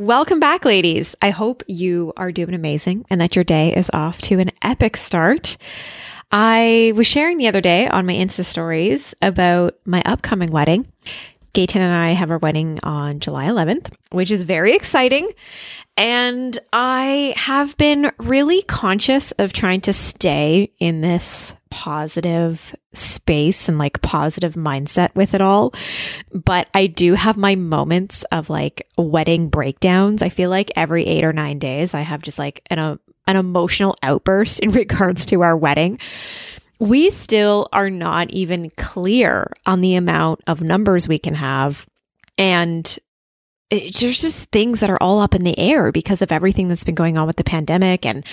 Welcome back, ladies. I hope you are doing amazing and that your day is off to an epic start. I was sharing the other day on my Insta stories about my upcoming wedding. Gayton and I have our wedding on July 11th, which is very exciting. And I have been really conscious of trying to stay in this positive space and like positive mindset with it all. But I do have my moments of like wedding breakdowns. I feel like every eight or nine days, I have just like an, a, an emotional outburst in regards to our wedding. We still are not even clear on the amount of numbers we can have. And it, there's just things that are all up in the air because of everything that's been going on with the pandemic and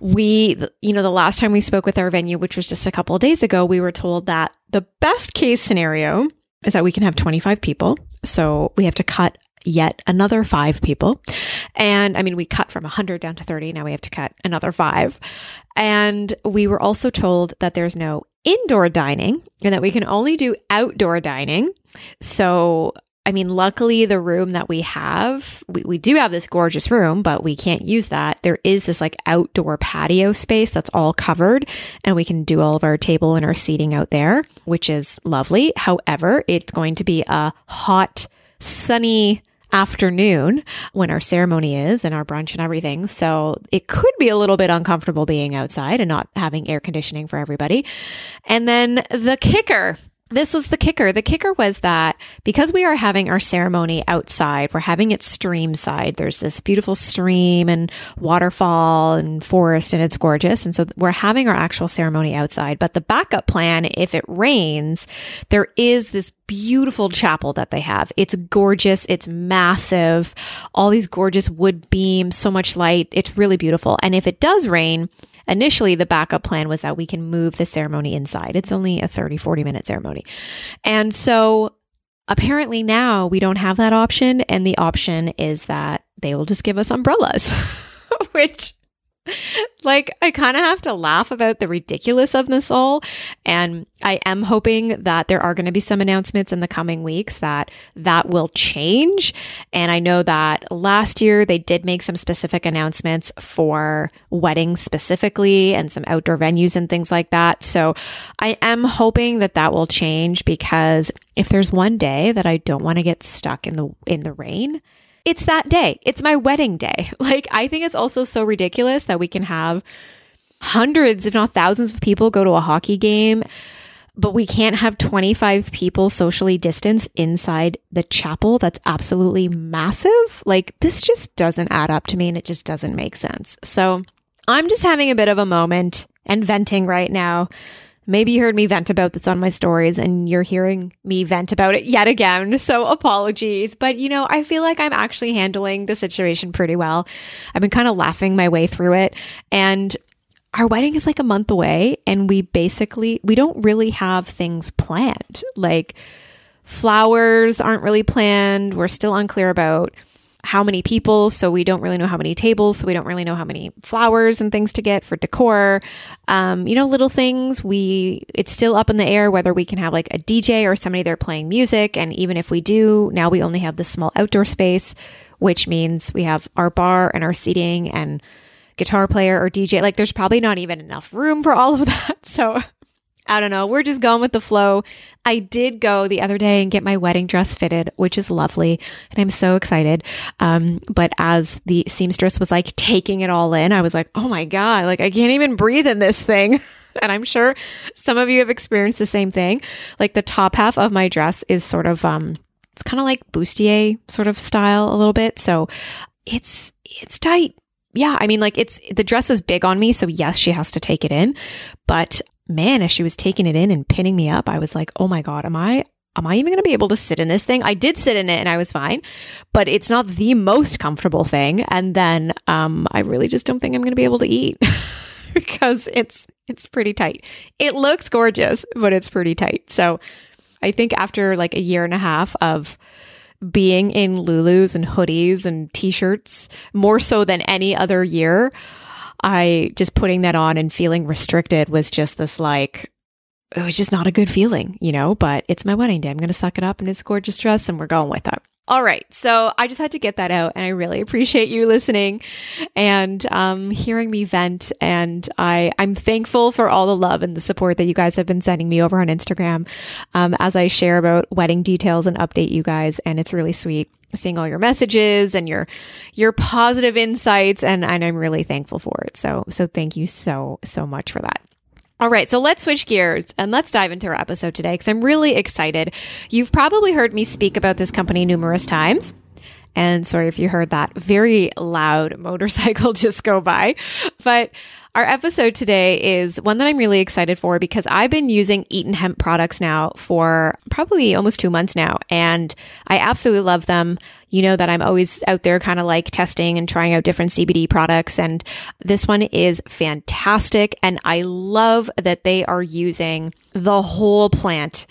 we, you know, the last time we spoke with our venue, which was just a couple of days ago, we were told that the best case scenario is that we can have 25 people. So we have to cut yet another five people. And I mean, we cut from 100 down to 30. Now we have to cut another five. And we were also told that there's no indoor dining and that we can only do outdoor dining. So I mean, luckily, the room that we have, we, we do have this gorgeous room, but we can't use that. There is this like outdoor patio space that's all covered, and we can do all of our table and our seating out there, which is lovely. However, it's going to be a hot, sunny, afternoon when our ceremony is and our brunch and everything. So it could be a little bit uncomfortable being outside and not having air conditioning for everybody. And then the kicker this was the kicker. The kicker was that because we are having our ceremony outside, we're having it stream side. There's this beautiful stream and waterfall and forest, and it's gorgeous. And so we're having our actual ceremony outside. But the backup plan, if it rains, there is this beautiful chapel that they have. It's gorgeous. It's massive. All these gorgeous wood beams, so much light. It's really beautiful. And if it does rain, initially the backup plan was that we can move the ceremony inside. It's only a 30, 40 minute ceremony. And so apparently now we don't have that option. And the option is that they will just give us umbrellas, which like I kind of have to laugh about the ridiculous of this all and I am hoping that there are going to be some announcements in the coming weeks that that will change and I know that last year they did make some specific announcements for weddings specifically and some outdoor venues and things like that. So I am hoping that that will change because if there's one day that I don't want to get stuck in the in the rain it's that day. It's my wedding day. Like, I think it's also so ridiculous that we can have hundreds, if not thousands of people go to a hockey game, but we can't have 25 people socially distanced inside the chapel. That's absolutely massive. Like, this just doesn't add up to me and it just doesn't make sense. So, I'm just having a bit of a moment and venting right now Maybe you heard me vent about this on my stories and you're hearing me vent about it yet again. So apologies. But you know, I feel like I'm actually handling the situation pretty well. I've been kind of laughing my way through it. And our wedding is like a month away and we basically we don't really have things planned. Like flowers aren't really planned. We're still unclear about how many people, so we don't really know how many tables, so we don't really know how many flowers and things to get for decor. Um, you know, little things. We it's still up in the air whether we can have like a DJ or somebody there playing music. And even if we do, now we only have this small outdoor space, which means we have our bar and our seating and guitar player or DJ. Like there's probably not even enough room for all of that. So I don't know. We're just going with the flow. I did go the other day and get my wedding dress fitted, which is lovely. And I'm so excited. Um, but as the seamstress was like taking it all in, I was like, oh my God, like I can't even breathe in this thing. and I'm sure some of you have experienced the same thing. Like the top half of my dress is sort of, um, it's kind of like bustier sort of style a little bit. So it's, it's tight yeah, I mean, like it's the dress is big on me. So, yes, she has to take it in. But man, as she was taking it in and pinning me up, I was like, oh my God, am I am I even going to be able to sit in this thing? I did sit in it and I was fine, but it's not the most comfortable thing. And then um, I really just don't think I'm going to be able to eat because it's it's pretty tight. It looks gorgeous, but it's pretty tight. So I think after like a year and a half of being in Lulus and hoodies and t-shirts more so than any other year, I just putting that on and feeling restricted was just this like it was just not a good feeling, you know, but it's my wedding day. I'm going to suck it up in this gorgeous dress and we're going with it. All right. So I just had to get that out and I really appreciate you listening and um, hearing me vent. And I, I'm thankful for all the love and the support that you guys have been sending me over on Instagram um, as I share about wedding details and update you guys. And it's really sweet seeing all your messages and your your positive insights and, and I'm really thankful for it. So so thank you so so much for that. All right, so let's switch gears and let's dive into our episode today because I'm really excited. You've probably heard me speak about this company numerous times. And sorry if you heard that very loud motorcycle just go by. But our episode today is one that I'm really excited for because I've been using Eaton Hemp products now for probably almost two months now, and I absolutely love them. You know that I'm always out there kind of like testing and trying out different CBD products, and this one is fantastic. And I love that they are using the whole plant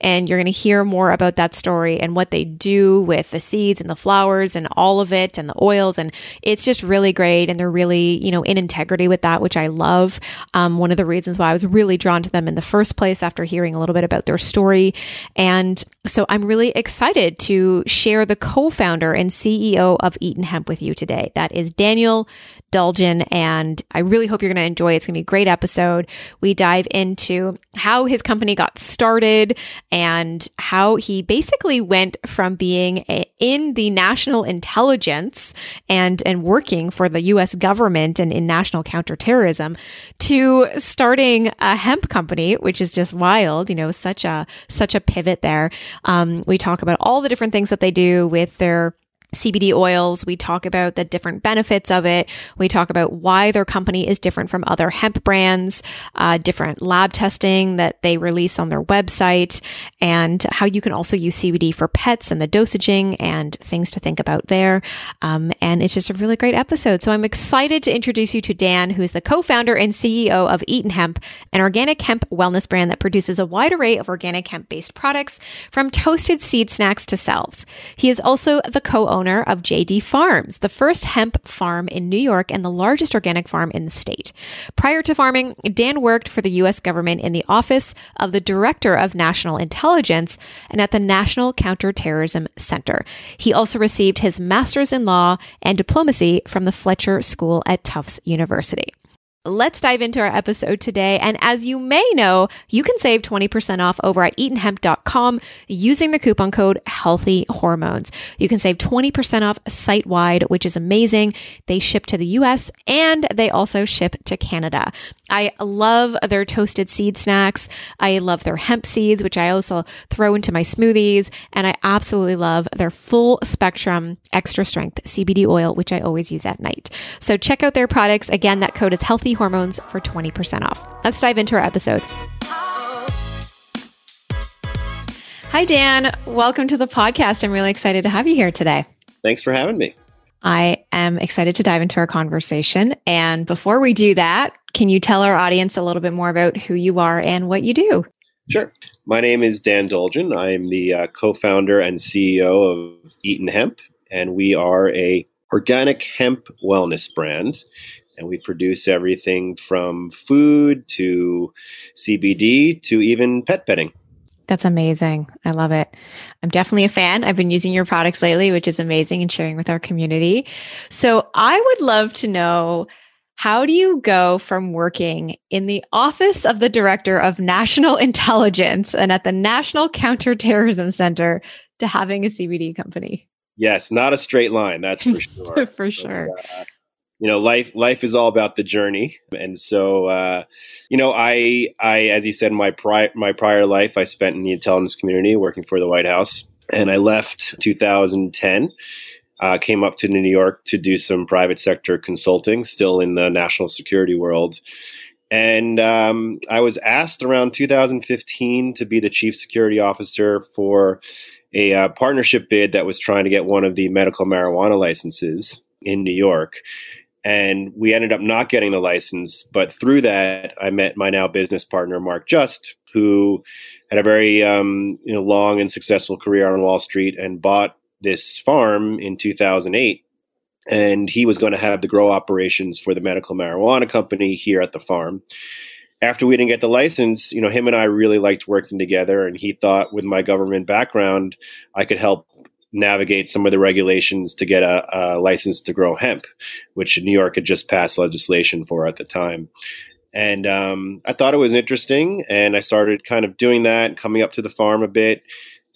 and you're going to hear more about that story and what they do with the seeds and the flowers and all of it and the oils. And it's just really great. And they're really, you know, in integrity with that, which I love. Um, one of the reasons why I was really drawn to them in the first place after hearing a little bit about their story. And so I'm really excited to share the co founder and CEO of Eaton Hemp with you today. That is Daniel Dolgin. And I really hope you're going to enjoy it. It's going to be a great episode. We dive into how his company got started and how he basically went from being a, in the national intelligence and, and working for the US government and in national counterterrorism to starting a hemp company, which is just wild, you know, such a, such a pivot there. Um, we talk about all the different things that they do with their CBD oils. We talk about the different benefits of it. We talk about why their company is different from other hemp brands, uh, different lab testing that they release on their website, and how you can also use CBD for pets and the dosaging and things to think about there. Um, and it's just a really great episode. So I'm excited to introduce you to Dan, who is the co founder and CEO of Eaton Hemp, an organic hemp wellness brand that produces a wide array of organic hemp based products from toasted seed snacks to salves. He is also the co owner owner of JD Farms, the first hemp farm in New York and the largest organic farm in the state. Prior to farming, Dan worked for the U.S. government in the Office of the Director of National Intelligence and at the National Counterterrorism Center. He also received his master's in law and diplomacy from the Fletcher School at Tufts University. Let's dive into our episode today. And as you may know, you can save 20% off over at eatonhemp.com using the coupon code healthy hormones. You can save 20% off site wide, which is amazing. They ship to the US and they also ship to Canada. I love their toasted seed snacks. I love their hemp seeds, which I also throw into my smoothies. And I absolutely love their full spectrum extra strength CBD oil, which I always use at night. So check out their products. Again, that code is healthy hormones for 20% off. Let's dive into our episode. Hi, Dan. Welcome to the podcast. I'm really excited to have you here today. Thanks for having me. I am excited to dive into our conversation. And before we do that, can you tell our audience a little bit more about who you are and what you do? Sure. My name is Dan Dolgin. I'm the uh, co-founder and CEO of Eaton Hemp, and we are a organic hemp wellness brand and we produce everything from food to CBD to even pet petting. That's amazing. I love it. I'm definitely a fan. I've been using your products lately, which is amazing and sharing with our community. So I would love to know how do you go from working in the office of the director of national intelligence and at the National Counterterrorism Center to having a CBD company? Yes, not a straight line, that's for sure. for sure. uh, you know life life is all about the journey. And so uh, you know i i as you said my prior my prior life i spent in the intelligence community working for the white house. And i left 2010 uh, came up to new york to do some private sector consulting still in the national security world. And um, I was asked around 2015 to be the chief security officer for a uh, partnership bid that was trying to get one of the medical marijuana licenses in New York. And we ended up not getting the license. But through that, I met my now business partner, Mark Just, who had a very um, you know, long and successful career on Wall Street and bought this farm in 2008 and he was going to have the grow operations for the medical marijuana company here at the farm. After we didn't get the license, you know, him and I really liked working together, and he thought with my government background, I could help navigate some of the regulations to get a, a license to grow hemp, which New York had just passed legislation for at the time. And um, I thought it was interesting, and I started kind of doing that, coming up to the farm a bit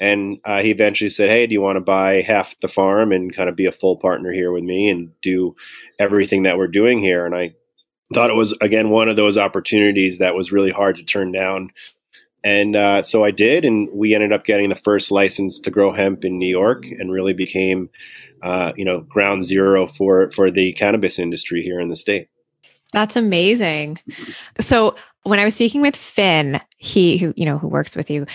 and uh, he eventually said, "Hey, do you want to buy half the farm and kind of be a full partner here with me and do everything that we're doing here?" And I thought it was again one of those opportunities that was really hard to turn down. And uh, so I did, and we ended up getting the first license to grow hemp in New York, and really became, uh, you know, ground zero for for the cannabis industry here in the state. That's amazing. So when I was speaking with Finn, he who you know who works with you,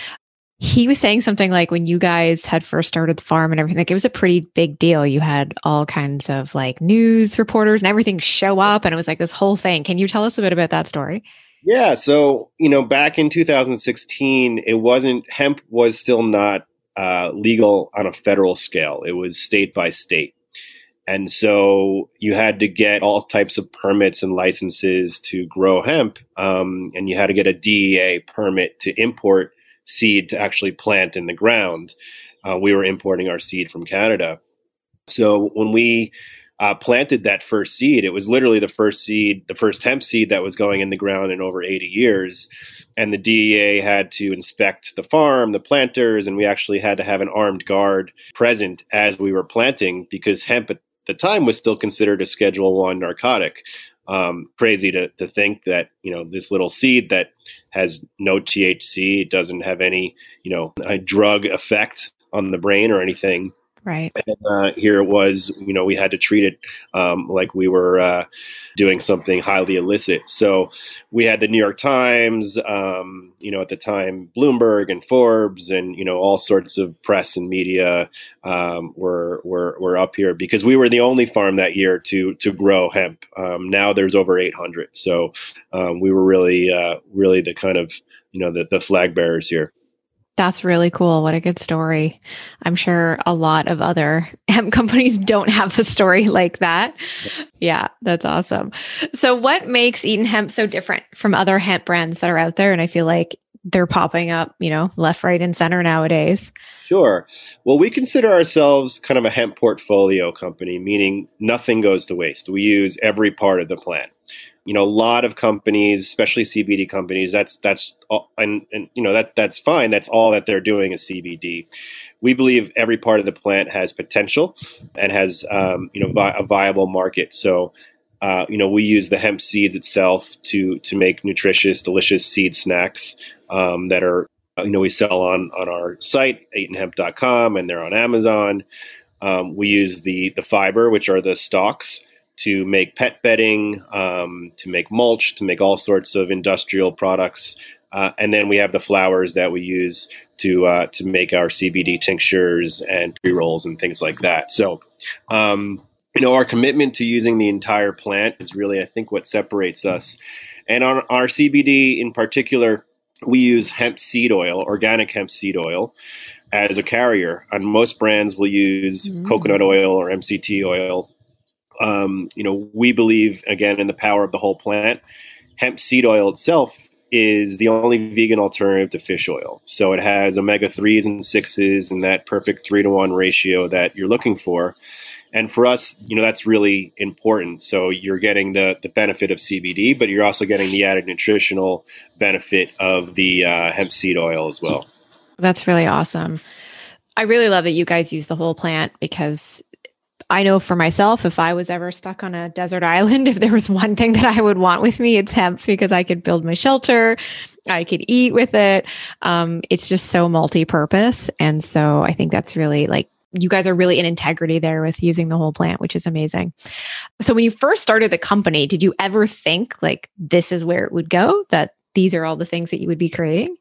he was saying something like when you guys had first started the farm and everything, like it was a pretty big deal. You had all kinds of like news reporters and everything show up, and it was like this whole thing. Can you tell us a bit about that story? Yeah. So, you know, back in 2016, it wasn't, hemp was still not uh, legal on a federal scale, it was state by state. And so you had to get all types of permits and licenses to grow hemp. Um, and you had to get a DEA permit to import seed to actually plant in the ground. Uh, we were importing our seed from Canada. So when we uh, planted that first seed, it was literally the first seed, the first hemp seed that was going in the ground in over 80 years. And the DEA had to inspect the farm, the planters, and we actually had to have an armed guard present as we were planting because hemp at the time was still considered a Schedule One narcotic um, crazy to, to think that you know this little seed that has no THC, it doesn't have any you know drug effect on the brain or anything. Right. And, uh, here it was, you know, we had to treat it um, like we were uh, doing something highly illicit. So we had the New York Times, um, you know, at the time, Bloomberg and Forbes, and you know, all sorts of press and media um, were were were up here because we were the only farm that year to to grow hemp. Um, now there's over 800, so um, we were really uh, really the kind of you know the, the flag bearers here. That's really cool. What a good story. I'm sure a lot of other hemp companies don't have a story like that. Yeah, that's awesome. So, what makes Eaton Hemp so different from other hemp brands that are out there? And I feel like they're popping up, you know, left, right, and center nowadays. Sure. Well, we consider ourselves kind of a hemp portfolio company, meaning nothing goes to waste. We use every part of the plant you know a lot of companies especially cbd companies that's that's and, and you know that that's fine. That's all that they're doing is cbd we believe every part of the plant has potential and has um, you know vi- a viable market. So uh, you know we use the hemp seeds itself to to make nutritious delicious seed snacks um, that are you know we sell on on our site eatonhemp.com and they're on amazon. Um, we use the the fiber which are the stalks to make pet bedding, um, to make mulch, to make all sorts of industrial products. Uh, and then we have the flowers that we use to uh, to make our CBD tinctures and pre rolls and things like that. So, um, you know, our commitment to using the entire plant is really, I think, what separates us. And on our CBD in particular, we use hemp seed oil, organic hemp seed oil, as a carrier. And most brands will use mm-hmm. coconut oil or MCT oil um, you know, we believe again in the power of the whole plant. Hemp seed oil itself is the only vegan alternative to fish oil. So it has omega 3s and 6s and that perfect 3 to 1 ratio that you're looking for. And for us, you know, that's really important. So you're getting the, the benefit of CBD, but you're also getting the added nutritional benefit of the uh, hemp seed oil as well. That's really awesome. I really love that you guys use the whole plant because I know for myself, if I was ever stuck on a desert island, if there was one thing that I would want with me, it's hemp because I could build my shelter, I could eat with it. Um, it's just so multi purpose. And so I think that's really like you guys are really in integrity there with using the whole plant, which is amazing. So when you first started the company, did you ever think like this is where it would go? That these are all the things that you would be creating?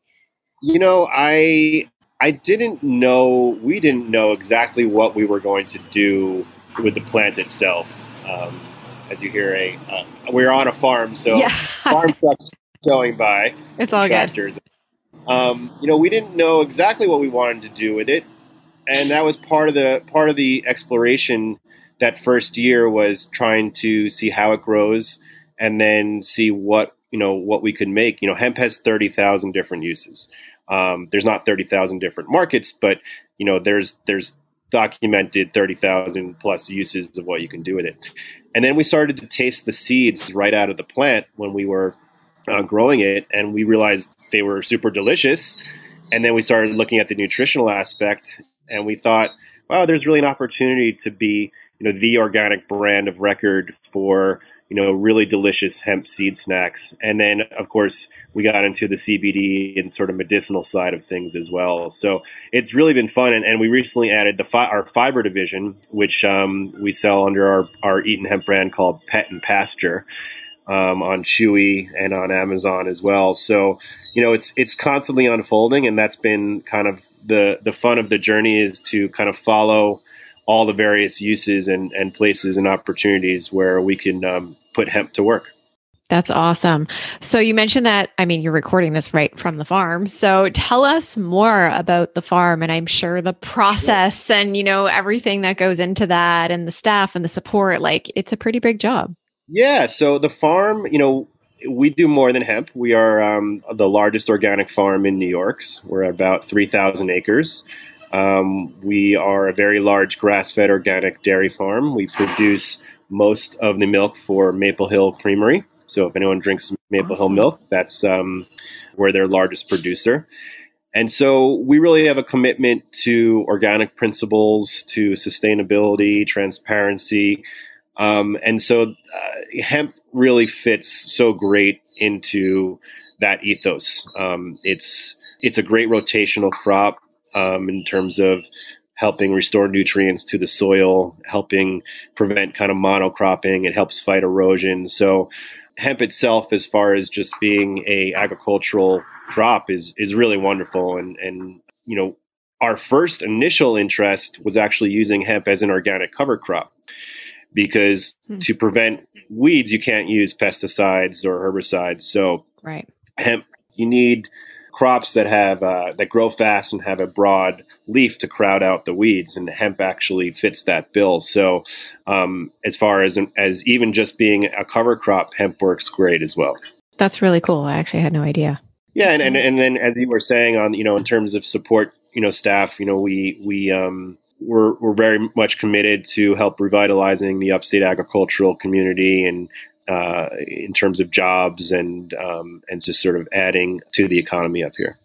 You know, I I didn't know we didn't know exactly what we were going to do with the plant itself. Um, as you hear, a uh, we're on a farm, so yeah. farm trucks going by. It's all tractors. good. Um, you know, we didn't know exactly what we wanted to do with it, and that was part of the part of the exploration. That first year was trying to see how it grows, and then see what you know what we could make. You know, hemp has thirty thousand different uses. Um, there's not thirty thousand different markets, but you know, there's there's documented thirty thousand plus uses of what you can do with it. And then we started to taste the seeds right out of the plant when we were uh, growing it, and we realized they were super delicious. And then we started looking at the nutritional aspect, and we thought, wow, there's really an opportunity to be, you know, the organic brand of record for you know, really delicious hemp seed snacks. And then, of course, we got into the CBD and sort of medicinal side of things as well. So it's really been fun. And, and we recently added the fi- our fiber division, which um, we sell under our, our Eaton Hemp brand called Pet and Pasture. Um, on Chewy and on Amazon as well. So, you know, it's it's constantly unfolding, and that's been kind of the the fun of the journey is to kind of follow all the various uses and, and places and opportunities where we can um, put hemp to work. That's awesome. So you mentioned that, I mean, you're recording this right from the farm. So tell us more about the farm and I'm sure the process and, you know, everything that goes into that and the staff and the support. Like it's a pretty big job. Yeah. So the farm, you know, we do more than hemp. We are um, the largest organic farm in New York. We're about 3,000 acres. Um, we are a very large grass fed organic dairy farm. We produce most of the milk for Maple Hill Creamery. So if anyone drinks Maple awesome. Hill milk, that's um, we're their largest producer. And so we really have a commitment to organic principles, to sustainability, transparency. Um, and so uh, hemp really fits so great into that ethos. Um, it's it's a great rotational crop um, in terms of helping restore nutrients to the soil, helping prevent kind of monocropping. It helps fight erosion. So hemp itself, as far as just being a agricultural crop, is is really wonderful. And and you know, our first initial interest was actually using hemp as an organic cover crop because hmm. to prevent weeds, you can't use pesticides or herbicides. So right. hemp, you need crops that have uh, that grow fast and have a broad leaf to crowd out the weeds, and hemp actually fits that bill. So, um, as far as as even just being a cover crop, hemp works great as well. That's really cool. I actually had no idea. Yeah, and, and and then as you were saying on you know in terms of support, you know staff, you know we we um, we're, we're very much committed to help revitalizing the upstate agricultural community and uh, in terms of jobs and um, and just sort of adding to the economy up here.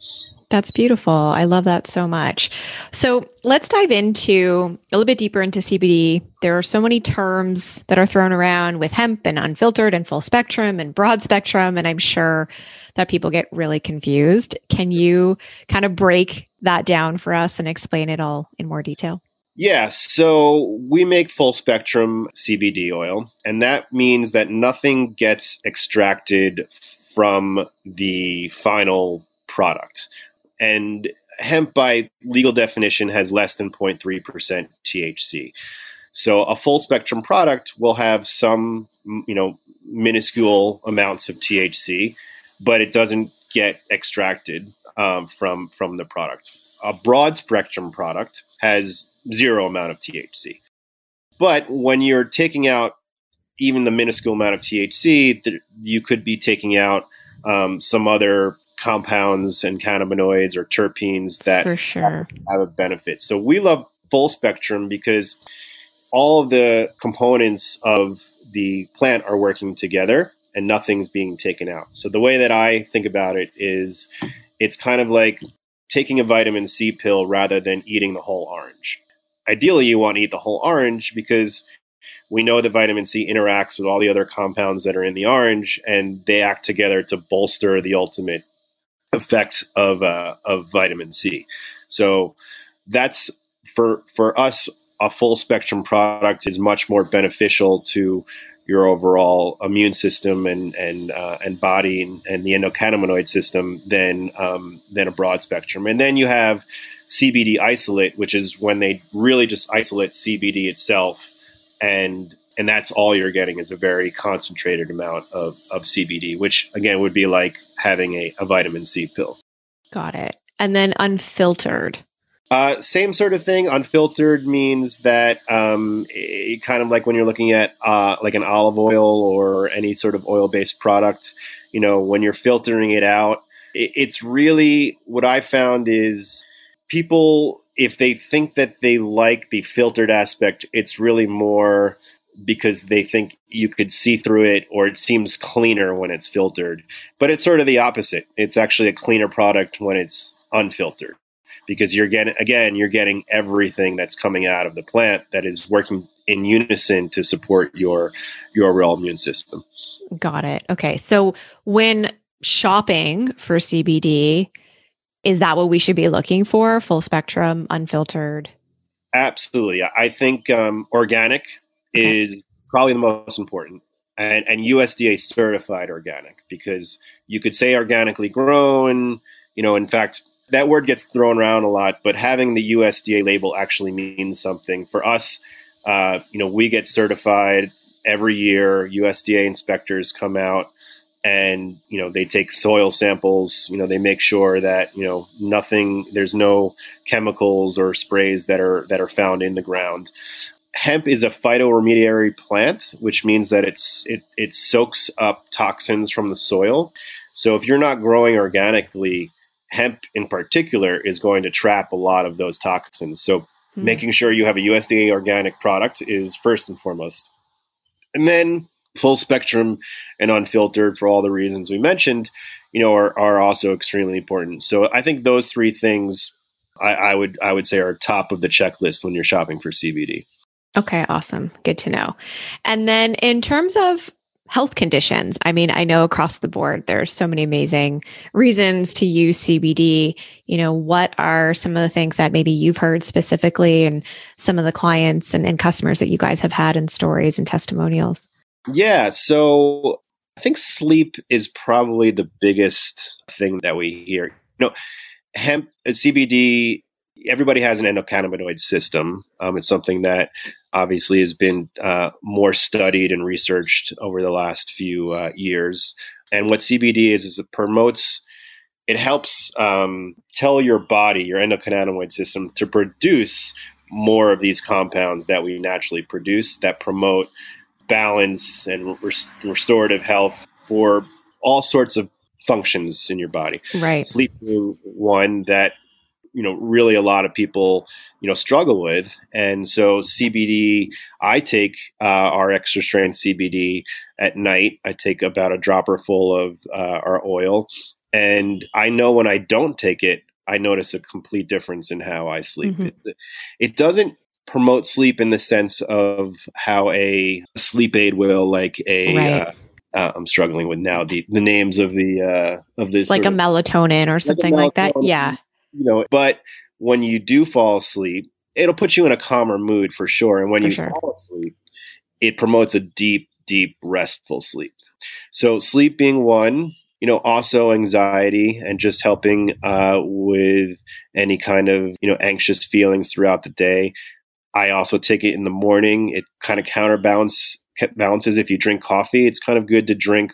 That's beautiful. I love that so much. So let's dive into a little bit deeper into CBD. There are so many terms that are thrown around with hemp and unfiltered and full spectrum and broad spectrum. And I'm sure that people get really confused. Can you kind of break that down for us and explain it all in more detail? Yeah, so we make full spectrum CBD oil, and that means that nothing gets extracted from the final product. And hemp, by legal definition, has less than 0.3% THC. So a full spectrum product will have some, you know, minuscule amounts of THC, but it doesn't get extracted um, from from the product. A broad spectrum product has zero amount of THC. But when you're taking out even the minuscule amount of THC, th- you could be taking out um, some other compounds and cannabinoids or terpenes that For sure. have a benefit. So we love full spectrum because all of the components of the plant are working together and nothing's being taken out. So the way that I think about it is it's kind of like taking a vitamin C pill rather than eating the whole orange ideally you want to eat the whole orange because we know that vitamin C interacts with all the other compounds that are in the orange, and they act together to bolster the ultimate effect of uh, of vitamin C. So that's for for us, a full spectrum product is much more beneficial to your overall immune system and and uh, and body and, and, the endocannabinoid system than um, than a broad spectrum. And then you have CBD isolate, which is when they really just isolate CBD itself, and and that's all you're getting is a very concentrated amount of, of CBD, which again would be like having a, a vitamin C pill. Got it. And then unfiltered. Uh, same sort of thing. Unfiltered means that um, it, kind of like when you're looking at uh, like an olive oil or any sort of oil based product. You know, when you're filtering it out, it, it's really what I found is people if they think that they like the filtered aspect, it's really more because they think you could see through it or it seems cleaner when it's filtered. But it's sort of the opposite. It's actually a cleaner product when it's unfiltered because you're getting again you're getting everything that's coming out of the plant that is working in unison to support your your real immune system. Got it. Okay. So when shopping for CBD, is that what we should be looking for? Full spectrum, unfiltered? Absolutely. I think um, organic okay. is probably the most important. And, and USDA certified organic because you could say organically grown, you know, in fact, that word gets thrown around a lot, but having the USDA label actually means something. For us, uh, you know, we get certified every year. USDA inspectors come out and you know they take soil samples you know they make sure that you know nothing there's no chemicals or sprays that are that are found in the ground hemp is a phytoremediary plant which means that it's it, it soaks up toxins from the soil so if you're not growing organically hemp in particular is going to trap a lot of those toxins. So mm-hmm. making sure you have a USDA organic product is first and foremost. And then full spectrum and unfiltered for all the reasons we mentioned, you know, are, are also extremely important. So I think those three things I, I would I would say are top of the checklist when you're shopping for CBD. Okay, awesome. Good to know. And then in terms of health conditions. I mean, I know across the board there's so many amazing reasons to use CBD. You know, what are some of the things that maybe you've heard specifically and some of the clients and, and customers that you guys have had and stories and testimonials? Yeah. So I think sleep is probably the biggest thing that we hear. You know, hemp, uh, CBD everybody has an endocannabinoid system. Um, it's something that obviously has been uh, more studied and researched over the last few uh, years. And what CBD is is it promotes, it helps um, tell your body, your endocannabinoid system, to produce more of these compounds that we naturally produce that promote balance and restorative health for all sorts of functions in your body. Right. Sleep being one that you know really a lot of people you know struggle with and so cbd i take uh, our extra strength cbd at night i take about a dropper full of uh, our oil and i know when i don't take it i notice a complete difference in how i sleep mm-hmm. it, it doesn't promote sleep in the sense of how a sleep aid will like a right. uh, uh, I'm struggling with now the, the names of the uh, of this like a of, melatonin or something like, like that. Yeah, you know, but when you do fall asleep, it'll put you in a calmer mood for sure. And when for you sure. fall asleep, it promotes a deep, deep, restful sleep. So sleep being one, you know, also anxiety and just helping uh, with any kind of you know anxious feelings throughout the day. I also take it in the morning. It kind of counterbalance balances if you drink coffee. It's kind of good to drink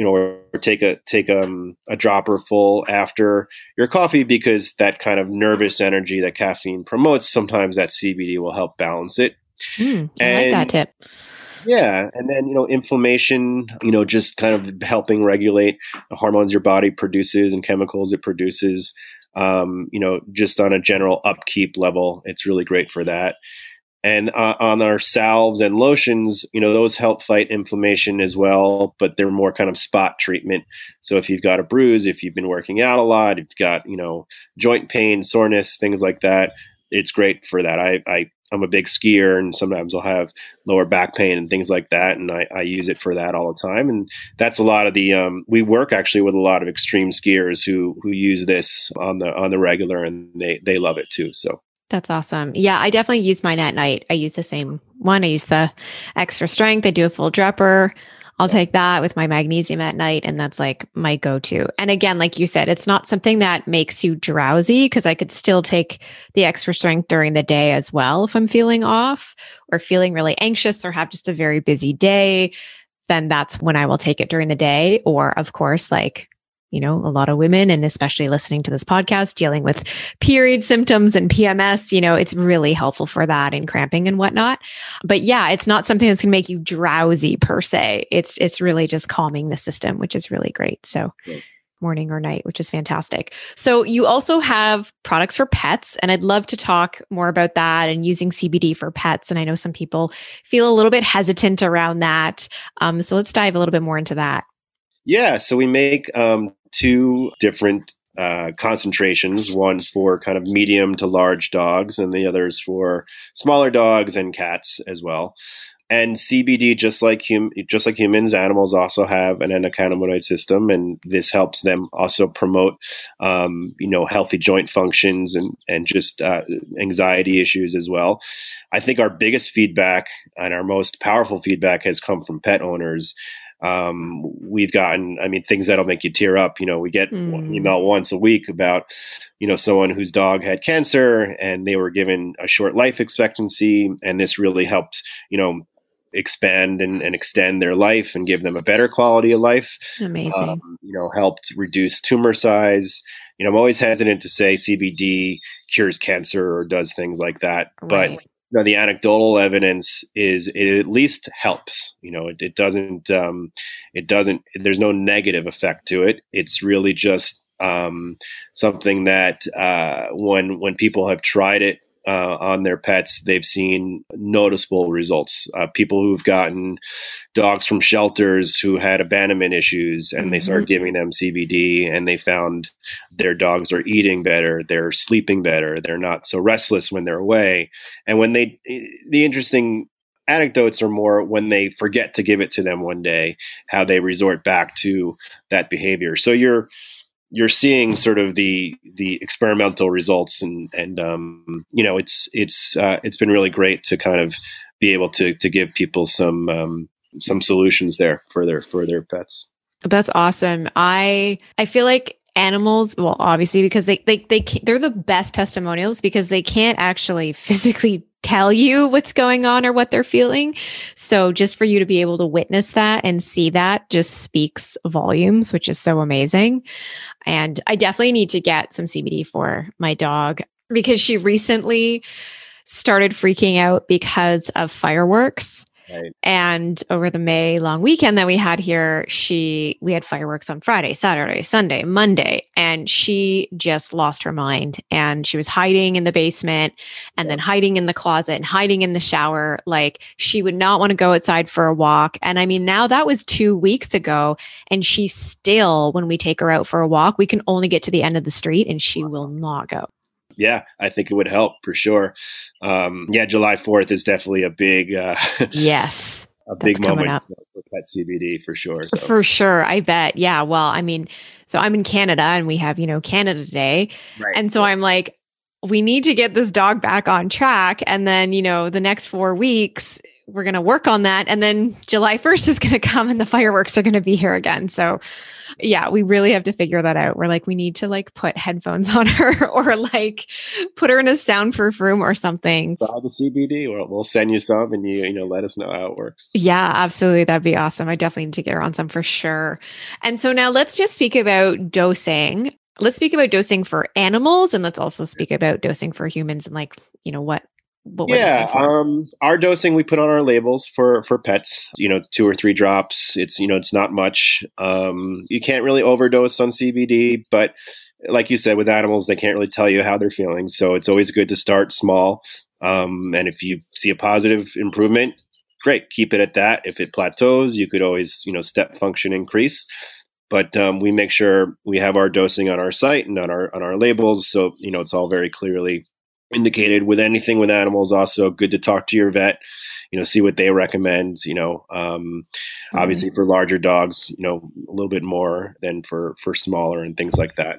you know, or take a take um, a dropper full after your coffee because that kind of nervous energy that caffeine promotes, sometimes that CBD will help balance it. Mm, I and, like that tip. Yeah, and then you know, inflammation, you know, just kind of helping regulate the hormones your body produces and chemicals it produces. Um, you know, just on a general upkeep level, it's really great for that. And uh, on our salves and lotions, you know, those help fight inflammation as well, but they're more kind of spot treatment. So if you've got a bruise, if you've been working out a lot, if you've got, you know, joint pain, soreness, things like that, it's great for that. I, I I'm a big skier and sometimes I'll have lower back pain and things like that. And I, I use it for that all the time. And that's a lot of the, um, we work actually with a lot of extreme skiers who, who use this on the, on the regular and they, they love it too. So That's awesome. Yeah, I definitely use mine at night. I use the same one. I use the extra strength. I do a full dropper. I'll take that with my magnesium at night. And that's like my go to. And again, like you said, it's not something that makes you drowsy because I could still take the extra strength during the day as well if I'm feeling off or feeling really anxious or have just a very busy day. Then that's when I will take it during the day. Or, of course, like you know, a lot of women and especially listening to this podcast dealing with period symptoms and PMS, you know, it's really helpful for that and cramping and whatnot. But yeah, it's not something that's going to make you drowsy per se. It's it's really just calming the system, which is really great. So morning or night, which is fantastic. So you also have products for pets and I'd love to talk more about that and using CBD for pets and I know some people feel a little bit hesitant around that. Um, so let's dive a little bit more into that. Yeah, so we make um, two different uh, concentrations one for kind of medium to large dogs, and the others for smaller dogs and cats as well. And CBD, just like hum- just like humans, animals also have an endocannabinoid system, and this helps them also promote, um, you know, healthy joint functions and and just uh, anxiety issues as well. I think our biggest feedback and our most powerful feedback has come from pet owners um, we've gotten, I mean, things that'll make you tear up. You know, we get mm. email once a week about, you know, someone whose dog had cancer and they were given a short life expectancy, and this really helped, you know, expand and, and extend their life and give them a better quality of life. Amazing. Um, you know, helped reduce tumor size. You know, I'm always hesitant to say CBD cures cancer or does things like that, right. but know, the anecdotal evidence is it at least helps. You know, it, it doesn't um, it doesn't there's no negative effect to it. It's really just um, something that uh, when when people have tried it uh, on their pets, they've seen noticeable results. Uh, people who've gotten dogs from shelters who had abandonment issues and mm-hmm. they started giving them CBD and they found their dogs are eating better, they're sleeping better, they're not so restless when they're away. And when they, the interesting anecdotes are more when they forget to give it to them one day, how they resort back to that behavior. So you're, you're seeing sort of the the experimental results and and um, you know it's it's uh, it's been really great to kind of be able to to give people some um, some solutions there for their for their pets. That's awesome. I I feel like animals well obviously because they they they they're the best testimonials because they can't actually physically tell you what's going on or what they're feeling. So just for you to be able to witness that and see that just speaks volumes, which is so amazing. And I definitely need to get some CBD for my dog because she recently started freaking out because of fireworks. Right. And over the May long weekend that we had here, she we had fireworks on Friday, Saturday, Sunday, Monday, and she just lost her mind and she was hiding in the basement and yeah. then hiding in the closet and hiding in the shower like she would not want to go outside for a walk. And I mean, now that was 2 weeks ago and she still when we take her out for a walk, we can only get to the end of the street and she will not go yeah, I think it would help for sure. Um, yeah, July 4th is definitely a big, uh, yes, a big moment for pet CBD for sure. So. For sure. I bet. Yeah. Well, I mean, so I'm in Canada and we have, you know, Canada Day. Right. And so I'm like, we need to get this dog back on track. And then, you know, the next four weeks, we're going to work on that. And then July 1st is going to come and the fireworks are going to be here again. So, yeah, we really have to figure that out. We're like, we need to like put headphones on her or like put her in a soundproof room or something. Buy the CBD, or we'll send you some and you, you know, let us know how it works. Yeah, absolutely. That'd be awesome. I definitely need to get her on some for sure. And so now let's just speak about dosing. Let's speak about dosing for animals and let's also speak about dosing for humans and like, you know, what yeah, um, our dosing we put on our labels for for pets. You know, two or three drops. It's you know it's not much. Um, you can't really overdose on CBD, but like you said, with animals they can't really tell you how they're feeling. So it's always good to start small. Um, and if you see a positive improvement, great, keep it at that. If it plateaus, you could always you know step function increase. But um, we make sure we have our dosing on our site and on our on our labels, so you know it's all very clearly indicated with anything with animals also good to talk to your vet you know see what they recommend you know um, mm-hmm. obviously for larger dogs you know a little bit more than for for smaller and things like that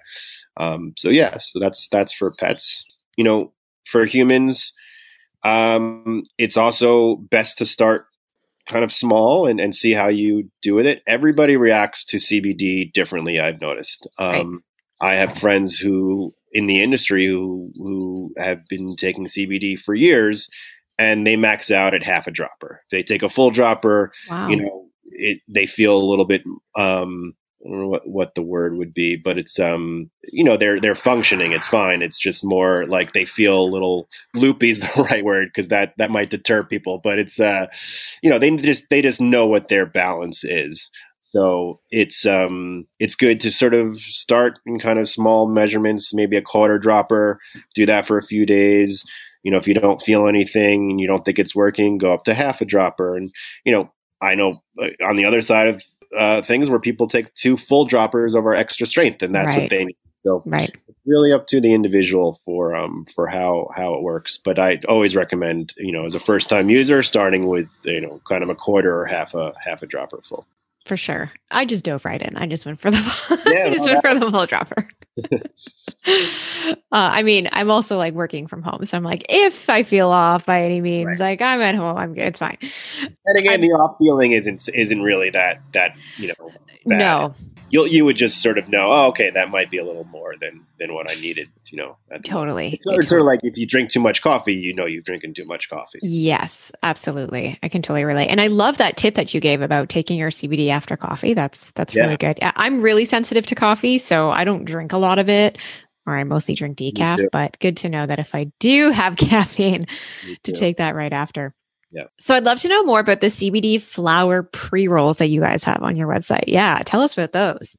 um, so yeah so that's that's for pets you know for humans, um, it's also best to start kind of small and, and see how you do with it. Everybody reacts to CBD differently. I've noticed. Um, right. I have friends who in the industry who who have been taking CBD for years, and they max out at half a dropper. They take a full dropper. Wow. You know, it, they feel a little bit um, I don't know what, what the word would be, but it's um you know they're they're functioning. It's fine. It's just more like they feel a little loopy is the right word because that that might deter people. But it's uh you know they just they just know what their balance is. So it's um it's good to sort of start in kind of small measurements, maybe a quarter dropper, do that for a few days. You know, if you don't feel anything and you don't think it's working, go up to half a dropper. And you know, I know uh, on the other side of uh, things where people take two full droppers over extra strength, and that's right. what they need. So right. it's really up to the individual for um for how how it works. But I always recommend you know as a first time user starting with you know kind of a quarter or half a half a dropper full. For sure. I just dove right in. I just went for the yeah, I just went for the full dropper. uh, I mean, I'm also like working from home, so I'm like, if I feel off by any means, right. like I'm at home, I'm good. It's fine. And again, I'm, the off feeling isn't isn't really that that you know. Bad. No, you'll you would just sort of know, oh, okay, that might be a little more than than what I needed. You know, totally. It's, it's sort of like if you drink too much coffee, you know you're drinking too much coffee. Yes, absolutely. I can totally relate, and I love that tip that you gave about taking your CBD after coffee. That's that's yeah. really good. I'm really sensitive to coffee, so I don't drink a lot of it. Or I mostly drink decaf, but good to know that if I do have caffeine, to take that right after. Yeah. So I'd love to know more about the CBD flower pre rolls that you guys have on your website. Yeah, tell us about those.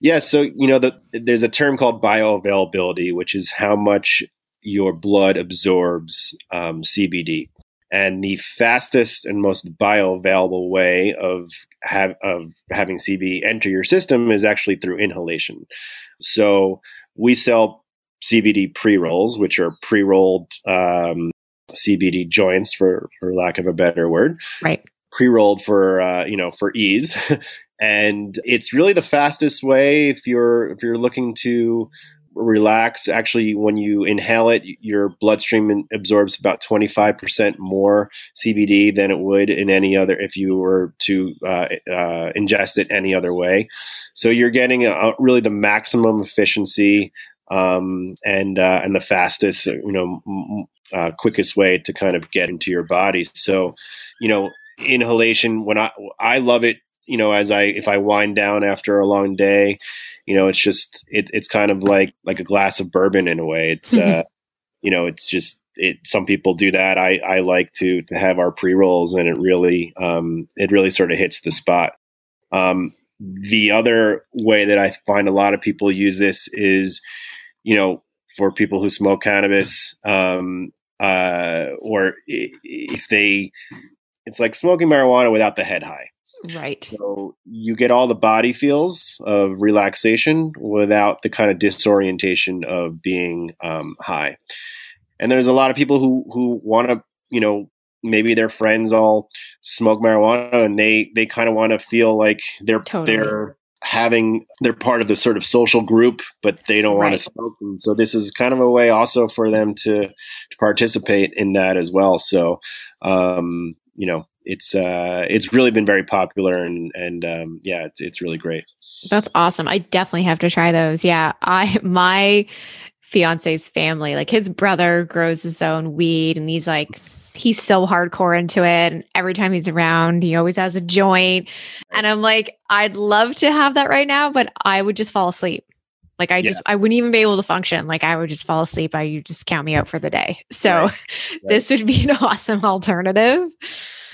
Yeah, so you know, the, there's a term called bioavailability, which is how much your blood absorbs um, CBD, and the fastest and most bioavailable way of have of having CBD enter your system is actually through inhalation. So we sell CBD pre rolls, which are pre rolled um, CBD joints for for lack of a better word. Right. Pre-rolled for uh, you know for ease, and it's really the fastest way if you're if you're looking to relax. Actually, when you inhale it, your bloodstream absorbs about 25% more CBD than it would in any other if you were to uh, uh, ingest it any other way. So you're getting a, really the maximum efficiency um, and uh, and the fastest, you know, uh, quickest way to kind of get into your body. So, you know, inhalation when I I love it. You know, as I if I wind down after a long day, you know, it's just it, it's kind of like like a glass of bourbon in a way. It's uh, you know, it's just it. Some people do that. I I like to to have our pre rolls, and it really um it really sort of hits the spot. Um, the other way that I find a lot of people use this is, you know, for people who smoke cannabis, um, uh, or if they, it's like smoking marijuana without the head high. Right. So you get all the body feels of relaxation without the kind of disorientation of being um, high. And there's a lot of people who who want to, you know, maybe their friends all smoke marijuana and they they kind of want to feel like they're totally. they're having they're part of the sort of social group but they don't right. want to smoke. And so this is kind of a way also for them to to participate in that as well. So um you know it's uh it's really been very popular and and um yeah it's it's really great. That's awesome. I definitely have to try those. Yeah i my fiance's family like his brother grows his own weed and he's like he's so hardcore into it. And every time he's around, he always has a joint. And I'm like, I'd love to have that right now, but I would just fall asleep. Like I just yeah. I wouldn't even be able to function. Like I would just fall asleep. I you just count me out for the day. So right. Right. this would be an awesome alternative.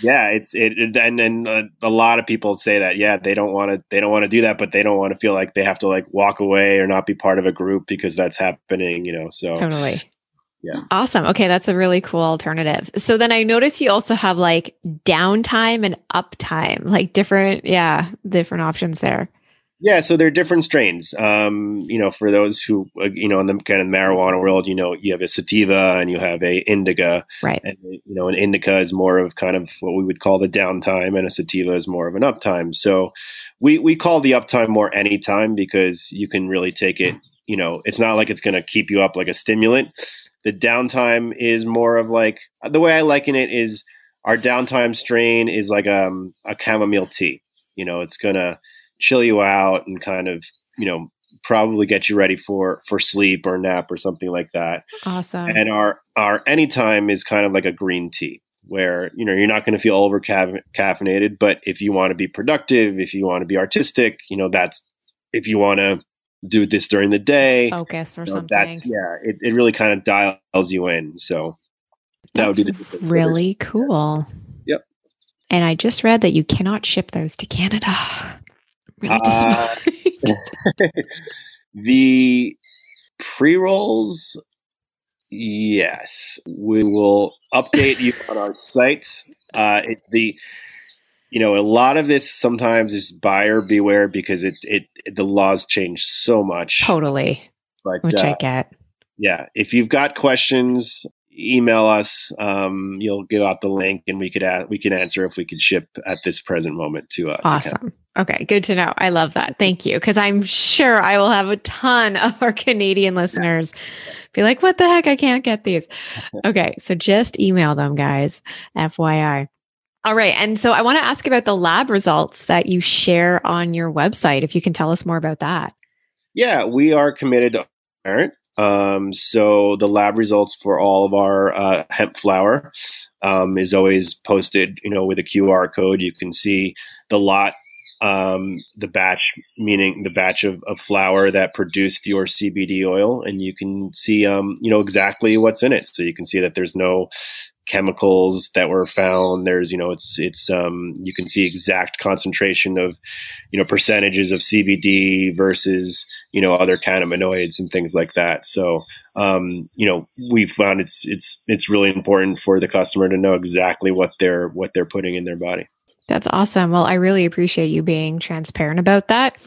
Yeah, it's it, it and and uh, a lot of people say that. Yeah, they don't want to they don't want to do that, but they don't want to feel like they have to like walk away or not be part of a group because that's happening. You know, so totally yeah. Awesome. Okay, that's a really cool alternative. So then I notice you also have like downtime and uptime, like different, yeah, different options there. Yeah, so there are different strains. Um, you know, for those who, uh, you know, in the kind of marijuana world, you know, you have a sativa and you have a indica, right? And you know, an indica is more of kind of what we would call the downtime, and a sativa is more of an uptime. So we we call the uptime more anytime because you can really take it. You know, it's not like it's going to keep you up like a stimulant, the downtime is more of like the way I liken it is our downtime strain is like um, a chamomile tea. You know, it's gonna chill you out and kind of you know probably get you ready for for sleep or nap or something like that. Awesome. And our our anytime is kind of like a green tea where you know you're not going to feel over caffeinated, but if you want to be productive, if you want to be artistic, you know that's if you want to do this during the day, focus or you know, something. That's yeah, it, it really kind of dials you in. So that that's would be the really cool. Yep. And I just read that you cannot ship those to Canada. Really Uh, the pre rolls, yes, we will update you on our site. Uh, it, the you know a lot of this sometimes is buyer beware because it it the laws change so much. totally, But which uh, I get. yeah, if you've got questions, email us. Um, you'll give out the link, and we could add, we can answer if we could ship at this present moment to uh, to Awesome. Okay, good to know. I love that. Thank you. Because I'm sure I will have a ton of our Canadian listeners be like, what the heck? I can't get these. Okay, so just email them, guys. FYI. All right. And so I want to ask about the lab results that you share on your website. If you can tell us more about that. Yeah, we are committed to parent. Um, so the lab results for all of our uh, hemp flower um, is always posted, you know, with a QR code. You can see the lot, um, the batch, meaning the batch of, of flower that produced your CBD oil, and you can see, um, you know, exactly what's in it. So you can see that there's no chemicals that were found. There's, you know, it's it's um, you can see exact concentration of, you know, percentages of CBD versus you know other cannabinoids and things like that. So um, you know, we found it's it's it's really important for the customer to know exactly what they're what they're putting in their body. That's awesome. Well, I really appreciate you being transparent about that.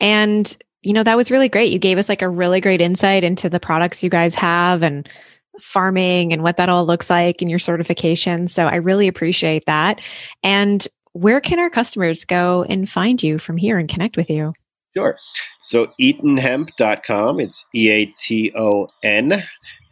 And, you know, that was really great. You gave us like a really great insight into the products you guys have and farming and what that all looks like and your certification. So I really appreciate that. And where can our customers go and find you from here and connect with you? Sure. So eatonhemp.com. It's E A T O N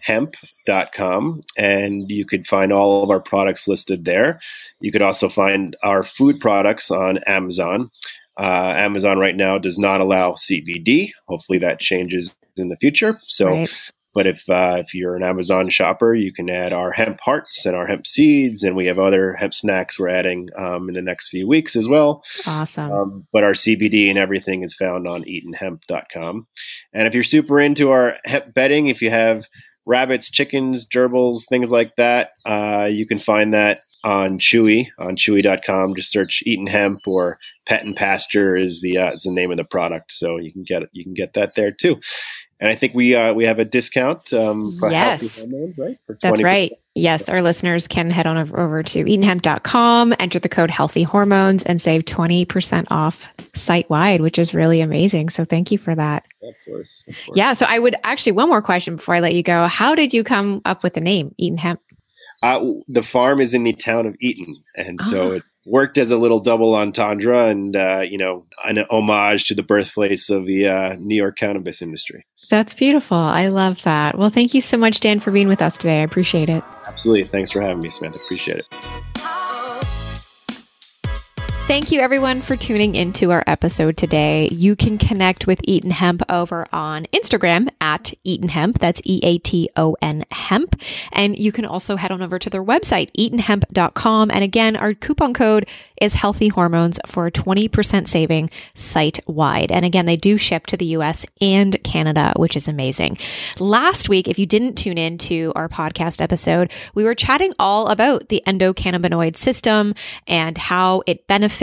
hemp.com and you could find all of our products listed there. You could also find our food products on Amazon. Uh, Amazon right now does not allow CBD. Hopefully that changes in the future. So Right. But if uh, if you're an Amazon shopper, you can add our hemp hearts and our hemp seeds, and we have other hemp snacks we're adding um, in the next few weeks as well. Awesome. Um, but our CBD and everything is found on eatonhemp.com. And if you're super into our hemp bedding, if you have rabbits, chickens, gerbils, things like that, uh, you can find that on Chewy on Chewy.com. Just search Eaton Hemp or Pet and Pasture is the uh, is the name of the product, so you can get it. You can get that there too. And I think we uh, we have a discount. Um, for Yes. healthy hormones, right? For That's right. Yes, our listeners can head on over, to eatonhemp.com, enter the code healthy hormones, and save 20% off site wide, which is really amazing. So thank you for that. Of course. of course. Yeah. So I would actually, one more question before I let you go. How did you come up with the name Eaton Hemp? Uh, the farm is in the town of Eaton, and so Ah. Worked as a little double entendre, and uh, you know, an homage to the birthplace of the uh, New York cannabis industry. That's beautiful. I love that. Well, thank you so much, Dan, for being with us today. I appreciate it. Absolutely, thanks for having me, Samantha. Appreciate it. Thank you, everyone, for tuning into our episode today. You can connect with Eaton Hemp over on Instagram at Eaton Hemp. That's E A T O N Hemp. And you can also head on over to their website, eatonhemp.com. And again, our coupon code is Healthy Hormones for a 20% saving site wide. And again, they do ship to the US and Canada, which is amazing. Last week, if you didn't tune in to our podcast episode, we were chatting all about the endocannabinoid system and how it benefits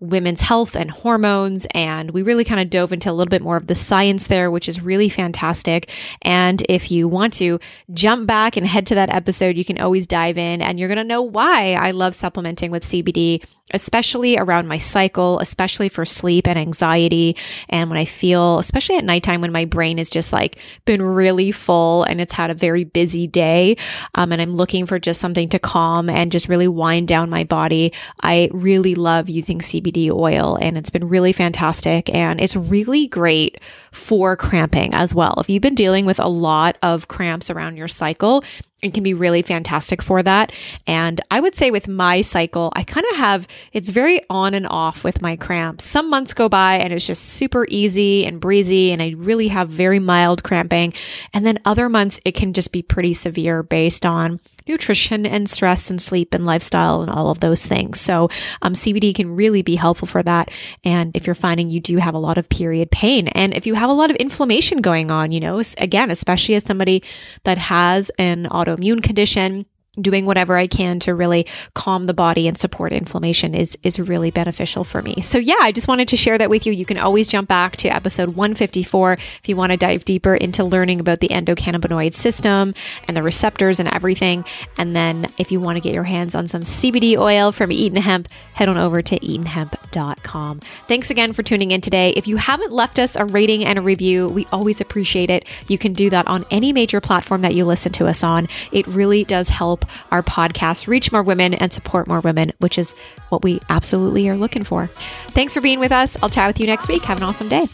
women's health and hormones. And we really kind of dove into a little bit more of the science there, which is really fantastic. And if you want to jump back and head to that episode, you can always dive in and you're going to know why I love supplementing with CBD especially around my cycle, especially for sleep and anxiety. And when I feel, especially at nighttime, when my brain is just like been really full and it's had a very busy day, um, and I'm looking for just something to calm and just really wind down my body, I really love love using CBD oil and it's been really fantastic. And it's really great for cramping as well. If you've been dealing with a lot of cramps around your cycle, it can be really fantastic for that. And I would say with my cycle, I kind of have it's very on and off with my cramps. Some months go by and it's just super easy and breezy, and I really have very mild cramping. And then other months, it can just be pretty severe based on nutrition and stress and sleep and lifestyle and all of those things. So, um, CBD can really be helpful for that. And if you're finding you do have a lot of period pain, and if you have a lot of inflammation going on, you know, again, especially as somebody that has an autoimmune condition, doing whatever I can to really calm the body and support inflammation is is really beneficial for me. So yeah, I just wanted to share that with you. You can always jump back to episode 154 if you want to dive deeper into learning about the endocannabinoid system and the receptors and everything. And then if you want to get your hands on some CBD oil from Eaton Hemp, head on over to eatonhemp.com. Thanks again for tuning in today. If you haven't left us a rating and a review, we always appreciate it. You can do that on any major platform that you listen to us on. It really does help our podcast reach more women and support more women, which is what we absolutely are looking for. Thanks for being with us. I'll chat with you next week. Have an awesome day.